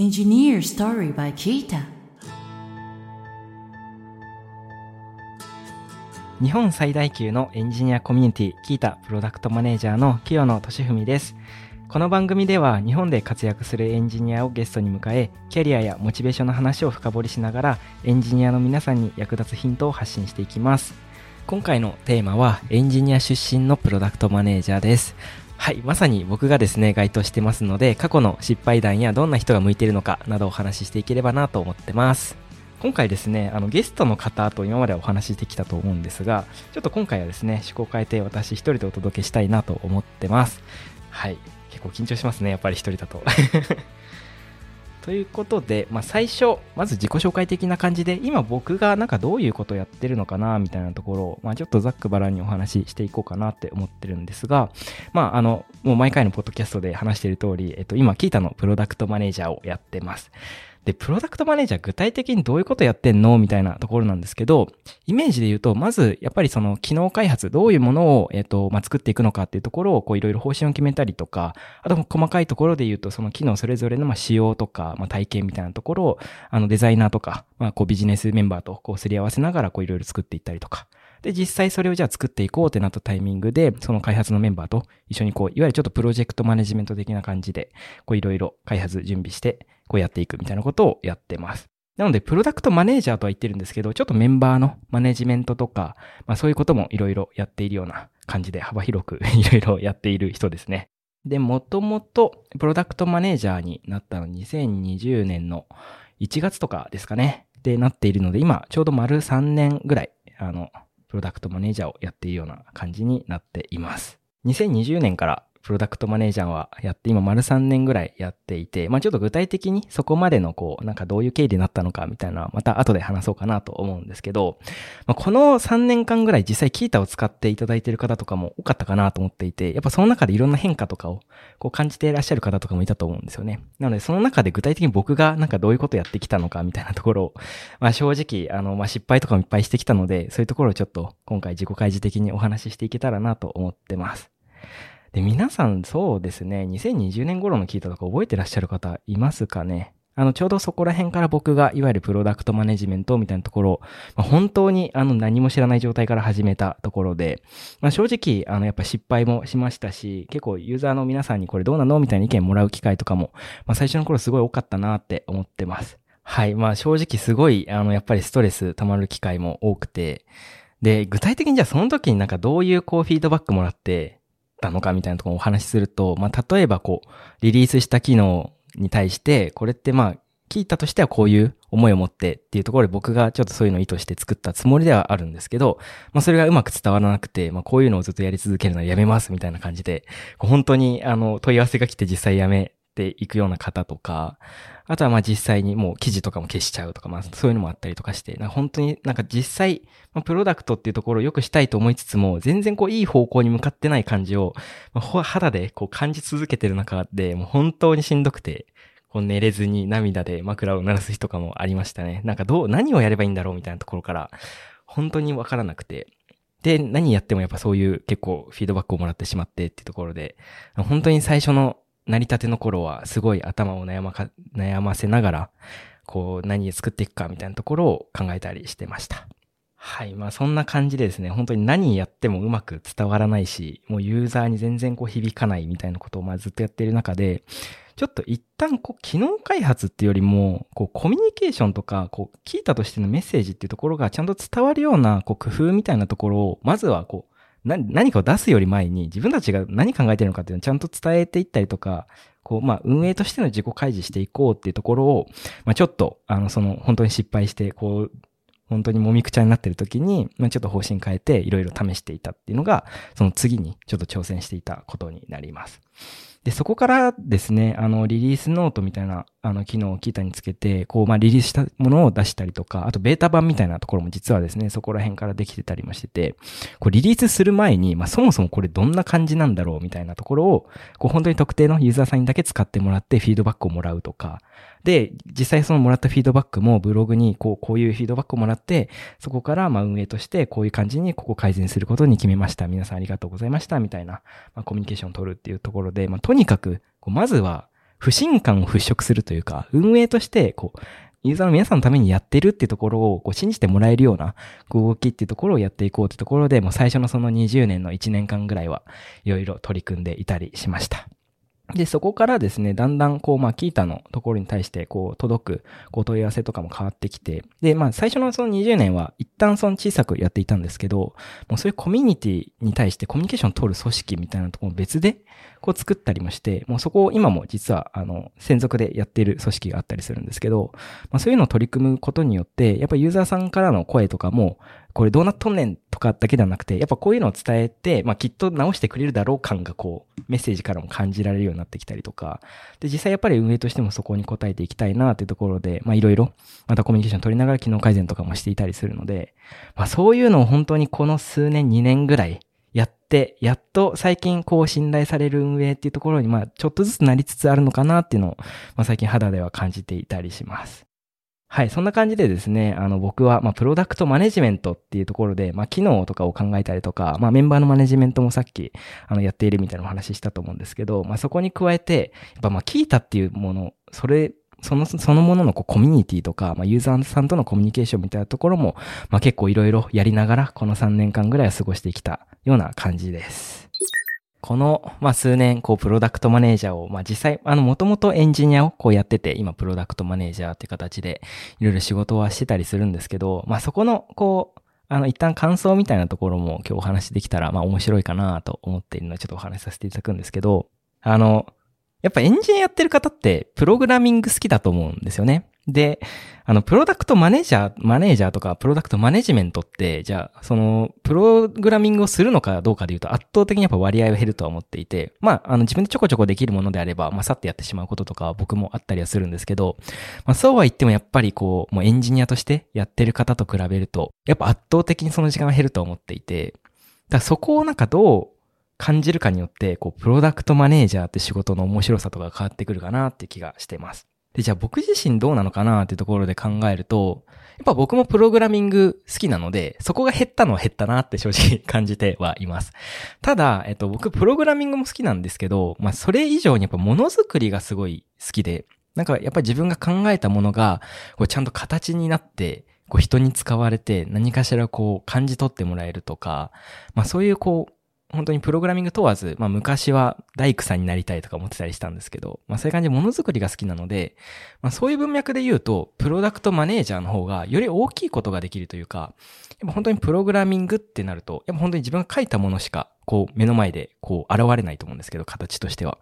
Engineer Story by Kita 日本最大級のエンジニアコミュニティキータプロダクトマネージャーの清野俊文です。この番組では日本で活躍するエンジニアをゲストに迎えキャリアやモチベーションの話を深掘りしながらエンジニアの皆さんに役立つヒントを発信していきます。今回のテーマはエンジニア出身のプロダクトマネージャーです。はい、まさに僕がですね、該当してますので、過去の失敗談やどんな人が向いているのかなどお話ししていければなと思ってます。今回ですね、あのゲストの方と今までお話ししてきたと思うんですが、ちょっと今回はですね、趣向を変えて私一人でお届けしたいなと思ってます。はい、結構緊張しますね、やっぱり一人だと。ということで、まあ、最初、まず自己紹介的な感じで、今僕がなんかどういうことをやってるのかな、みたいなところを、まあ、ちょっとざっくばらんにお話ししていこうかなって思ってるんですが、まあ、あの、もう毎回のポッドキャストで話している通り、えっと、今、キータのプロダクトマネージャーをやってます。で、プロダクトマネージャー具体的にどういうことやってんのみたいなところなんですけど、イメージで言うと、まず、やっぱりその機能開発、どういうものを、えっ、と、まあ、作っていくのかっていうところを、こういろいろ方針を決めたりとか、あと細かいところで言うと、その機能それぞれの、ま、仕様とか、まあ、体験みたいなところを、あの、デザイナーとか、まあ、こうビジネスメンバーとこうすり合わせながら、こういろいろ作っていったりとか、で、実際それをじゃあ作っていこうってなったタイミングで、その開発のメンバーと一緒にこう、いわゆるちょっとプロジェクトマネジメント的な感じで、こういろいろ開発準備して、こうやっていくみたいなことをやってます。なので、プロダクトマネージャーとは言ってるんですけど、ちょっとメンバーのマネジメントとか、まあそういうこともいろいろやっているような感じで幅広く いろいろやっている人ですね。で、もともとプロダクトマネージャーになったの2020年の1月とかですかね。でなっているので、今ちょうど丸3年ぐらい、あの、プロダクトマネージャーをやっているような感じになっています。2020年からプロダクトマネージャーはやって、今丸3年ぐらいやっていて、まあちょっと具体的にそこまでのこう、なんかどういう経緯でなったのかみたいなまた後で話そうかなと思うんですけど、まあ、この3年間ぐらい実際キータを使っていただいている方とかも多かったかなと思っていて、やっぱその中でいろんな変化とかをこう感じていらっしゃる方とかもいたと思うんですよね。なのでその中で具体的に僕がなんかどういうことやってきたのかみたいなところを、まあ正直、あの、まあ失敗とかもいっぱいしてきたので、そういうところをちょっと今回自己開示的にお話ししていけたらなと思ってます。で、皆さんそうですね、2020年頃の聞いたとか覚えてらっしゃる方いますかねあの、ちょうどそこら辺から僕が、いわゆるプロダクトマネジメントみたいなところ、まあ、本当にあの何も知らない状態から始めたところで、まあ、正直、あの、やっぱ失敗もしましたし、結構ユーザーの皆さんにこれどうなのみたいな意見もらう機会とかも、まあ、最初の頃すごい多かったなって思ってます。はい。まあ正直すごい、あの、やっぱりストレス溜まる機会も多くて、で、具体的にじゃあその時になんかどういうこうフィードバックもらって、たのかみたいなところをお話しすると、まあ、例えばこう、リリースした機能に対して、これってまあ、聞いたとしてはこういう思いを持ってっていうところで僕がちょっとそういうのを意図して作ったつもりではあるんですけど、まあそれがうまく伝わらなくて、まあこういうのをずっとやり続けるのはやめますみたいな感じで、本当にあの問い合わせが来て実際やめていくような方とか、あとはまあ実際にもう記事とかも消しちゃうとか、まあそういうのもあったりとかして、なんか本当になんか実際、まあ、プロダクトっていうところを良くしたいと思いつつも、全然こういい方向に向かってない感じを、まあ、肌でこう感じ続けてる中で、もう本当にしんどくて、こう寝れずに涙で枕を鳴らす日とかもありましたね。なんかどう、何をやればいいんだろうみたいなところから、本当にわからなくて。で、何やってもやっぱそういう結構フィードバックをもらってしまってっていうところで、本当に最初の成り立ての頃はすごい頭を悩まか、悩ませながら、こう何作っていくかみたいなところを考えたりしてました。はい。まあそんな感じでですね、本当に何やってもうまく伝わらないし、もうユーザーに全然こう響かないみたいなことをまあずっとやっている中で、ちょっと一旦こう機能開発っていうよりも、こうコミュニケーションとか、こう聞いたとしてのメッセージっていうところがちゃんと伝わるようなこう工夫みたいなところを、まずはこう何かを出すより前に自分たちが何考えてるのかっていうのをちゃんと伝えていったりとか、こう、まあ、運営としての自己開示していこうっていうところを、まあ、ちょっと、あの、その、本当に失敗して、こう、本当にもみくちゃになってる時に、まあ、ちょっと方針変えて、いろいろ試していたっていうのが、その次にちょっと挑戦していたことになります。で、そこからですね、あの、リリースノートみたいな、あの、機能をキータにつけて、こう、まあ、リリースしたものを出したりとか、あと、ベータ版みたいなところも実はですね、そこら辺からできてたりもしてて、こう、リリースする前に、まあ、そもそもこれどんな感じなんだろうみたいなところを、こう、本当に特定のユーザーさんにだけ使ってもらってフィードバックをもらうとか、で、実際そのもらったフィードバックもブログにこう、こういうフィードバックをもらって、そこからま運営としてこういう感じにここ改善することに決めました。皆さんありがとうございました。みたいな、まあ、コミュニケーションを取るっていうところで、まあとにかく、まずは、不信感を払拭するというか、運営として、こう、ユーザーの皆さんのためにやってるっていうところをこう信じてもらえるような動きっていうところをやっていこうってところで、もう最初のその20年の1年間ぐらいはいろいろ取り組んでいたりしました。で、そこからですね、だんだん、こう、まあ、キータのところに対して、こう、届く、こう、問い合わせとかも変わってきて、で、まあ、最初のその20年は、一旦その小さくやっていたんですけど、もうそういうコミュニティに対してコミュニケーションを取る組織みたいなところも別で、こう作ったりもして、もうそこを今も実は、あの、専属でやっている組織があったりするんですけど、まあそういうのを取り組むことによって、やっぱユーザーさんからの声とかも、これどうなっとんねんとかだけではなくて、やっぱこういうのを伝えて、まあきっと直してくれるだろう感がこう、メッセージからも感じられるようになってきたりとか、で、実際やっぱり運営としてもそこに応えていきたいなっていうところで、まあいろいろ、またコミュニケーション取りながら機能改善とかもしていたりするので、まあそういうのを本当にこの数年、2年ぐらい、やって、やっと最近こう信頼される運営っていうところに、まあちょっとずつなりつつあるのかなっていうのを、まあ最近肌では感じていたりします。はい、そんな感じでですね、あの僕は、まあプロダクトマネジメントっていうところで、まあ機能とかを考えたりとか、まあメンバーのマネジメントもさっき、あのやっているみたいなお話したと思うんですけど、まあそこに加えて、やっぱまあキータっていうもの、それその、そのもののこうコミュニティとか、まあ、ユーザーさんとのコミュニケーションみたいなところも、まあ、結構いろいろやりながら、この3年間ぐらいは過ごしてきたような感じです。この、まあ、数年、こう、プロダクトマネージャーを、まあ、実際、あの、もともとエンジニアをこうやってて、今、プロダクトマネージャーっていう形で、いろいろ仕事はしてたりするんですけど、まあ、そこの、こう、あの、一旦感想みたいなところも今日お話しできたら、まあ、面白いかなと思っているので、ちょっとお話しさせていただくんですけど、あの、やっぱエンジニアやってる方ってプログラミング好きだと思うんですよね。で、あの、プロダクトマネージャー、マネージャーとかプロダクトマネジメントって、じゃあ、その、プログラミングをするのかどうかで言うと圧倒的にやっぱ割合は減るとは思っていて、まあ、あの、自分でちょこちょこできるものであれば、まあ、さってやってしまうこととかは僕もあったりはするんですけど、まあ、そうは言ってもやっぱりこう、もうエンジニアとしてやってる方と比べると、やっぱ圧倒的にその時間は減ると思っていて、だからそこをなんかどう感じるかによって、こう、プロダクトマネージャーって仕事の面白さとか変わってくるかなって気がしてます。で、じゃあ僕自身どうなのかなっていうところで考えると、やっぱ僕もプログラミング好きなので、そこが減ったのは減ったなって正直 感じてはいます。ただ、えっと、僕プログラミングも好きなんですけど、まあそれ以上にやっぱものづくりがすごい好きで、なんかやっぱり自分が考えたものが、こうちゃんと形になって、こう人に使われて何かしらこう感じ取ってもらえるとか、まあそういうこう本当にプログラミング問わず、まあ昔は大工さんになりたいとか思ってたりしたんですけど、まあそういう感じでものづくりが好きなので、まあそういう文脈で言うと、プロダクトマネージャーの方がより大きいことができるというか、やっぱ本当にプログラミングってなると、やっぱ本当に自分が書いたものしか、こう目の前でこう現れないと思うんですけど、形としては。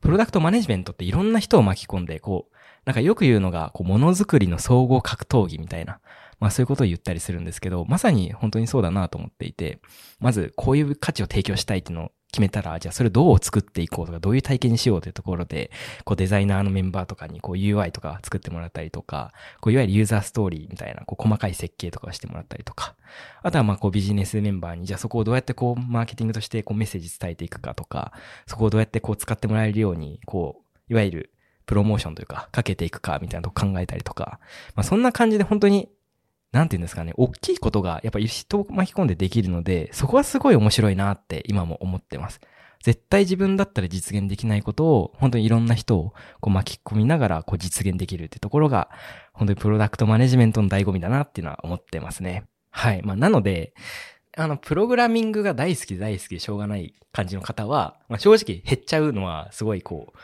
プロダクトマネジメントっていろんな人を巻き込んで、こう、なんかよく言うのが、こう、ものづくりの総合格闘技みたいな。まあそういうことを言ったりするんですけど、まさに本当にそうだなと思っていて、まずこういう価値を提供したいっていうのを決めたら、じゃあそれどう作っていこうとか、どういう体験にしようというところで、こうデザイナーのメンバーとかにこう UI とか作ってもらったりとか、こういわゆるユーザーストーリーみたいなこう細かい設計とかしてもらったりとか、あとはまあこうビジネスメンバーに、じゃあそこをどうやってこうマーケティングとしてこうメッセージ伝えていくかとか、そこをどうやってこう使ってもらえるように、こう、いわゆるプロモーションというか、かけていくかみたいなとこ考えたりとか、まあそんな感じで本当になんていうんですかね、大きいことがやっぱり人を巻き込んでできるので、そこはすごい面白いなって今も思ってます。絶対自分だったら実現できないことを、本当にいろんな人をこう巻き込みながらこう実現できるってところが、本当にプロダクトマネジメントの醍醐味だなっていうのは思ってますね。はい。まあ、なので、あの、プログラミングが大好き大好きでしょうがない感じの方は、まあ、正直減っちゃうのはすごいこう、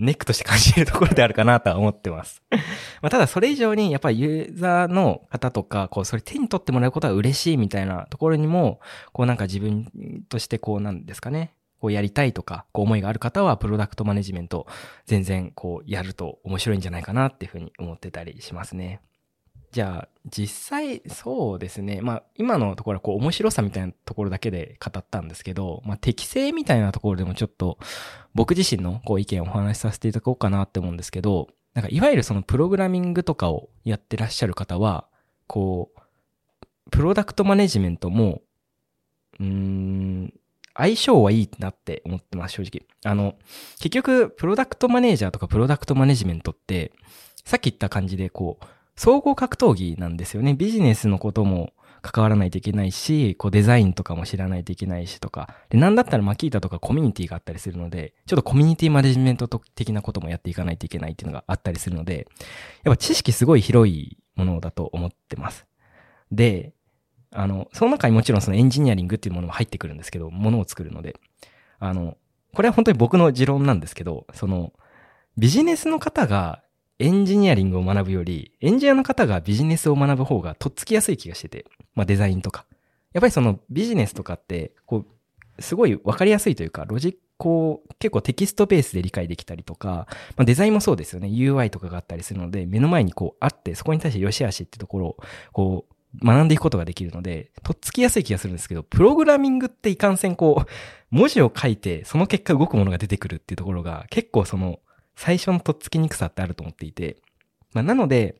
ネックとして感じるところであるかなとは思ってます。まあただそれ以上にやっぱりユーザーの方とか、こうそれ手に取ってもらうことは嬉しいみたいなところにも、こうなんか自分としてこうなんですかね。こうやりたいとか、こう思いがある方はプロダクトマネジメント全然こうやると面白いんじゃないかなっていうふうに思ってたりしますね。じゃあ、実際、そうですね。まあ、今のところはこう、面白さみたいなところだけで語ったんですけど、まあ、適性みたいなところでもちょっと、僕自身のこう、意見をお話しさせていただこうかなって思うんですけど、なんか、いわゆるそのプログラミングとかをやってらっしゃる方は、こう、プロダクトマネジメントも、うーん、相性はいいなって思ってます、正直。あの、結局、プロダクトマネージャーとかプロダクトマネジメントって、さっき言った感じで、こう、総合格闘技なんですよね。ビジネスのことも関わらないといけないし、こうデザインとかも知らないといけないしとか、で、なんだったらマキータとかコミュニティがあったりするので、ちょっとコミュニティマネジメント的なこともやっていかないといけないっていうのがあったりするので、やっぱ知識すごい広いものだと思ってます。で、あの、その中にもちろんそのエンジニアリングっていうものも入ってくるんですけど、ものを作るので、あの、これは本当に僕の持論なんですけど、その、ビジネスの方がエンジニアリングを学ぶより、エンジニアの方がビジネスを学ぶ方がとっつきやすい気がしてて、まあデザインとか。やっぱりそのビジネスとかって、こう、すごいわかりやすいというか、ロジック、こう、結構テキストベースで理解できたりとか、まあデザインもそうですよね。UI とかがあったりするので、目の前にこうあって、そこに対して良し悪しってところを、こう、学んでいくことができるので、とっつきやすい気がするんですけど、プログラミングっていかんせんこう、文字を書いて、その結果動くものが出てくるっていうところが、結構その、最初のとっつきにくさってあると思っていて、まあ、なので、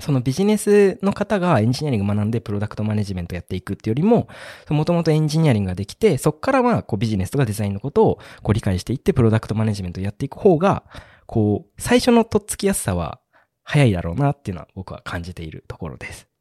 そのビジネスの方がエンジニアリング学んでプロダクトマネジメントやっていくっていうよりも、もともとエンジニアリングができて、そこからはこうビジネスとかデザインのことをこう理解していってプロダクトマネジメントやっていく方が、こう、最初のとっつきやすさは早いだろうなっていうのは僕は感じているところです。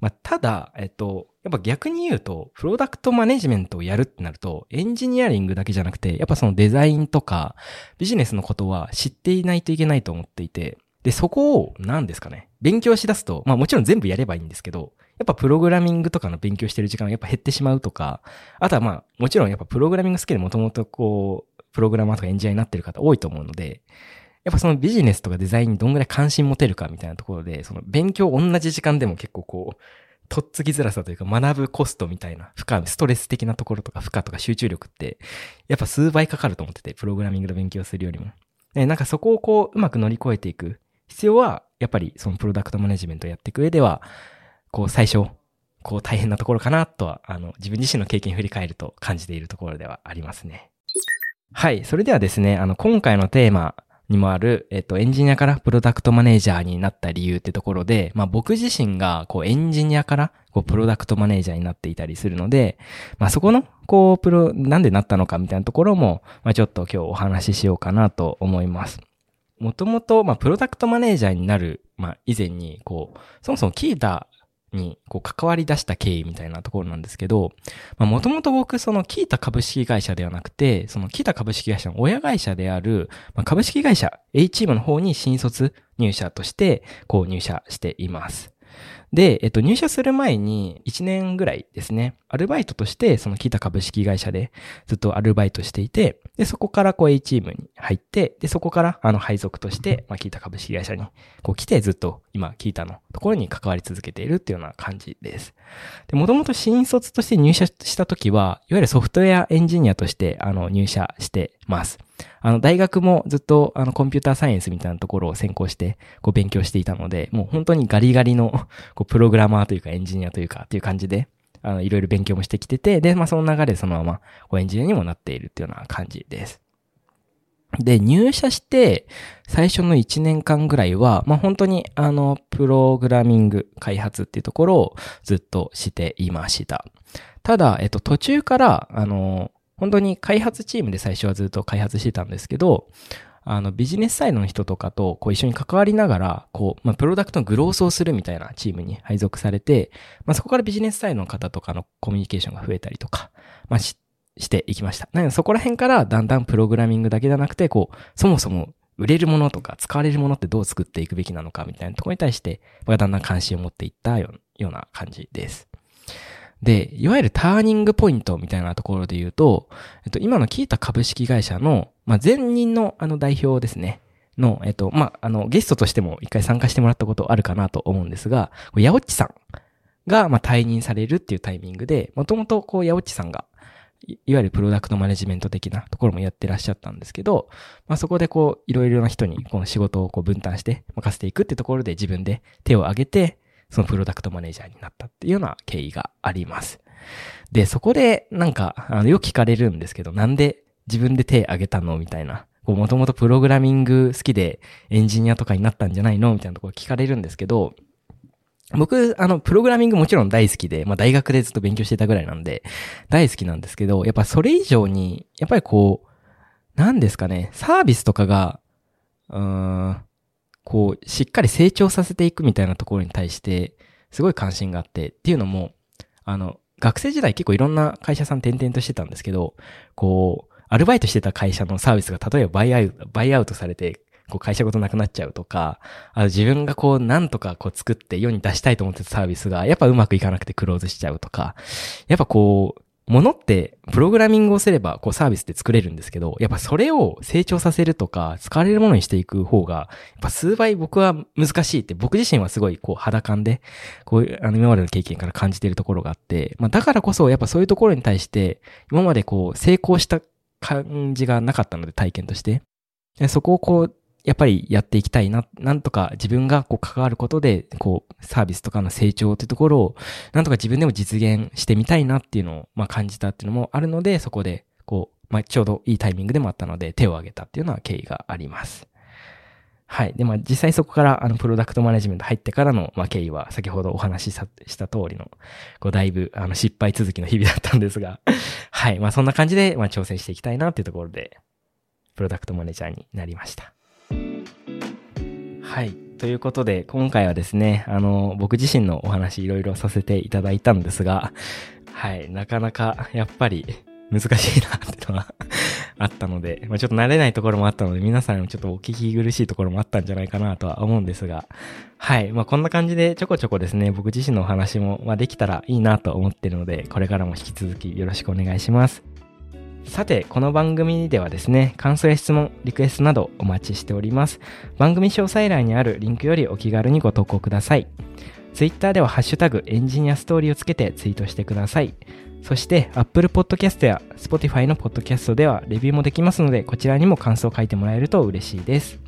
まあ、ただ、えっと、やっぱ逆に言うと、プロダクトマネジメントをやるってなると、エンジニアリングだけじゃなくて、やっぱそのデザインとか、ビジネスのことは知っていないといけないと思っていて、で、そこを、何ですかね、勉強しだすと、まあもちろん全部やればいいんですけど、やっぱプログラミングとかの勉強してる時間がやっぱ減ってしまうとか、あとはまあ、もちろんやっぱプログラミングスキルもともとこう、プログラマーとかエンジニアになってる方多いと思うので、やっぱそのビジネスとかデザインにどんぐらい関心持てるかみたいなところで、その勉強同じ時間でも結構こう、とっつきづらさというか学ぶコストみたいな負荷、ストレス的なところとか負荷とか集中力って、やっぱ数倍かかると思ってて、プログラミングの勉強するよりも。で、なんかそこをこう、うまく乗り越えていく必要は、やっぱりそのプロダクトマネジメントをやっていく上では、こう最初、こう大変なところかなとは、あの、自分自身の経験振り返ると感じているところではありますね。はい。それではですね、あの、今回のテーマ、にもある、えっと、エンジニアからプロダクトマネージャーになった理由ってところで、まあ僕自身が、こう、エンジニアから、こう、プロダクトマネージャーになっていたりするので、まあそこの、こう、プロ、なんでなったのかみたいなところも、まあちょっと今日お話ししようかなと思います。もともと、まあ、プロダクトマネージャーになる、まあ、以前に、こう、そもそもキータにこう関わり出した経緯みたいなところなんですけど、もともと僕そのキータ株式会社ではなくて、そのキータ株式会社の親会社である、まあ、株式会社 A チームの方に新卒入社としてこう入社しています。で、えっと、入社する前に1年ぐらいですね、アルバイトとして、そのキタ株式会社でずっとアルバイトしていて、で、そこからこう A チームに入って、で、そこからあの配属として、まあ、キータ株式会社にこう来てずっと今、キータのところに関わり続けているっていうような感じです。で、もともと新卒として入社した時は、いわゆるソフトウェアエンジニアとしてあの入社してます。あの、大学もずっと、あの、コンピューターサイエンスみたいなところを専攻して、こう、勉強していたので、もう本当にガリガリの、こう、プログラマーというかエンジニアというか、っていう感じで、あの、いろいろ勉強もしてきてて、で、まあ、その流れでそのまま、こう、エンジニアにもなっているっていうような感じです。で、入社して、最初の1年間ぐらいは、まあ、本当に、あの、プログラミング開発っていうところをずっとしていました。ただ、えっと、途中から、あの、本当に開発チームで最初はずっと開発してたんですけど、あの、ビジネスサイドの人とかと、こう一緒に関わりながら、こう、まあ、プロダクトのグロースをするみたいなチームに配属されて、まあ、そこからビジネスサイドの方とかのコミュニケーションが増えたりとか、まあ、し、していきました。なので、そこら辺からだんだんプログラミングだけじゃなくて、こう、そもそも売れるものとか使われるものってどう作っていくべきなのかみたいなところに対して、僕はだんだん関心を持っていったような感じです。で、いわゆるターニングポイントみたいなところで言うと、えっと、今のキータ株式会社の、まあ、前任のあの代表ですね。の、えっと、まあ、あの、ゲストとしても一回参加してもらったことあるかなと思うんですが、ヤオッチさんが、まあ、退任されるっていうタイミングで、もともとこう、ヤオッチさんが、いわゆるプロダクトマネジメント的なところもやってらっしゃったんですけど、まあ、そこでこう、いろいろな人にこの仕事をこう分担して任せていくってところで自分で手を挙げて、そのプロダクトマネージャーになったっていうような経緯があります。で、そこでなんか、あの、よく聞かれるんですけど、なんで自分で手挙げたのみたいな。こう、もともとプログラミング好きでエンジニアとかになったんじゃないのみたいなところ聞かれるんですけど、僕、あの、プログラミングもちろん大好きで、まあ大学でずっと勉強してたぐらいなんで、大好きなんですけど、やっぱそれ以上に、やっぱりこう、なんですかね、サービスとかが、うーん、こう、しっかり成長させていくみたいなところに対して、すごい関心があって、っていうのも、あの、学生時代結構いろんな会社さん転々としてたんですけど、こう、アルバイトしてた会社のサービスが例えばバイアウト、バイアウトされて、こう会社ごとなくなっちゃうとか、あの自分がこうなんとかこう作って世に出したいと思ってたサービスがやっぱうまくいかなくてクローズしちゃうとか、やっぱこう、ものって、プログラミングをすれば、こうサービスって作れるんですけど、やっぱそれを成長させるとか、使われるものにしていく方が、やっぱ数倍僕は難しいって、僕自身はすごいこう肌感で、こういう、あの今までの経験から感じているところがあって、まあだからこそ、やっぱそういうところに対して、今までこう成功した感じがなかったので、体験として。そこをこう、やっぱりやっていきたいな、なんとか自分がこう関わることで、こう、サービスとかの成長っていうところを、なんとか自分でも実現してみたいなっていうのを、まあ感じたっていうのもあるので、そこで、こう、まあちょうどいいタイミングでもあったので、手を挙げたっていうのは経緯があります。はい。で、まあ実際そこから、あの、プロダクトマネジメント入ってからの、まあ経緯は、先ほどお話しした通りの、こう、だいぶ、あの、失敗続きの日々だったんですが、はい。まあそんな感じで、まあ挑戦していきたいなっていうところで、プロダクトマネージャーになりました。はい。ということで、今回はですね、あの、僕自身のお話いろいろさせていただいたんですが、はい。なかなか、やっぱり、難しいなってのは あったので、まあ、ちょっと慣れないところもあったので、皆さんちょっとお聞き苦しいところもあったんじゃないかなとは思うんですが、はい。まあ、こんな感じでちょこちょこですね、僕自身のお話も、まあ、できたらいいなと思ってるので、これからも引き続きよろしくお願いします。さて、この番組ではですね、感想や質問、リクエストなどお待ちしております。番組詳細欄にあるリンクよりお気軽にご投稿ください。Twitter ではハッシュタグエンジニアストーリーをつけてツイートしてください。そして、Apple Podcast や Spotify の Podcast ではレビューもできますので、こちらにも感想を書いてもらえると嬉しいです。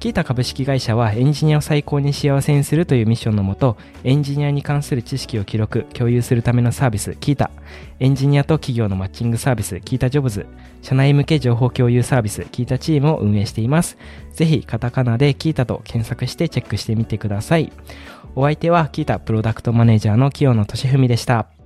キータ株式会社はエンジニアを最高に幸せにするというミッションのもと、エンジニアに関する知識を記録、共有するためのサービス、キータ、エンジニアと企業のマッチングサービス、キータジョブズ、社内向け情報共有サービス、キータチームを運営しています。ぜひ、カタカナでキータと検索してチェックしてみてください。お相手は、キータプロダクトマネージャーの清野俊文でした。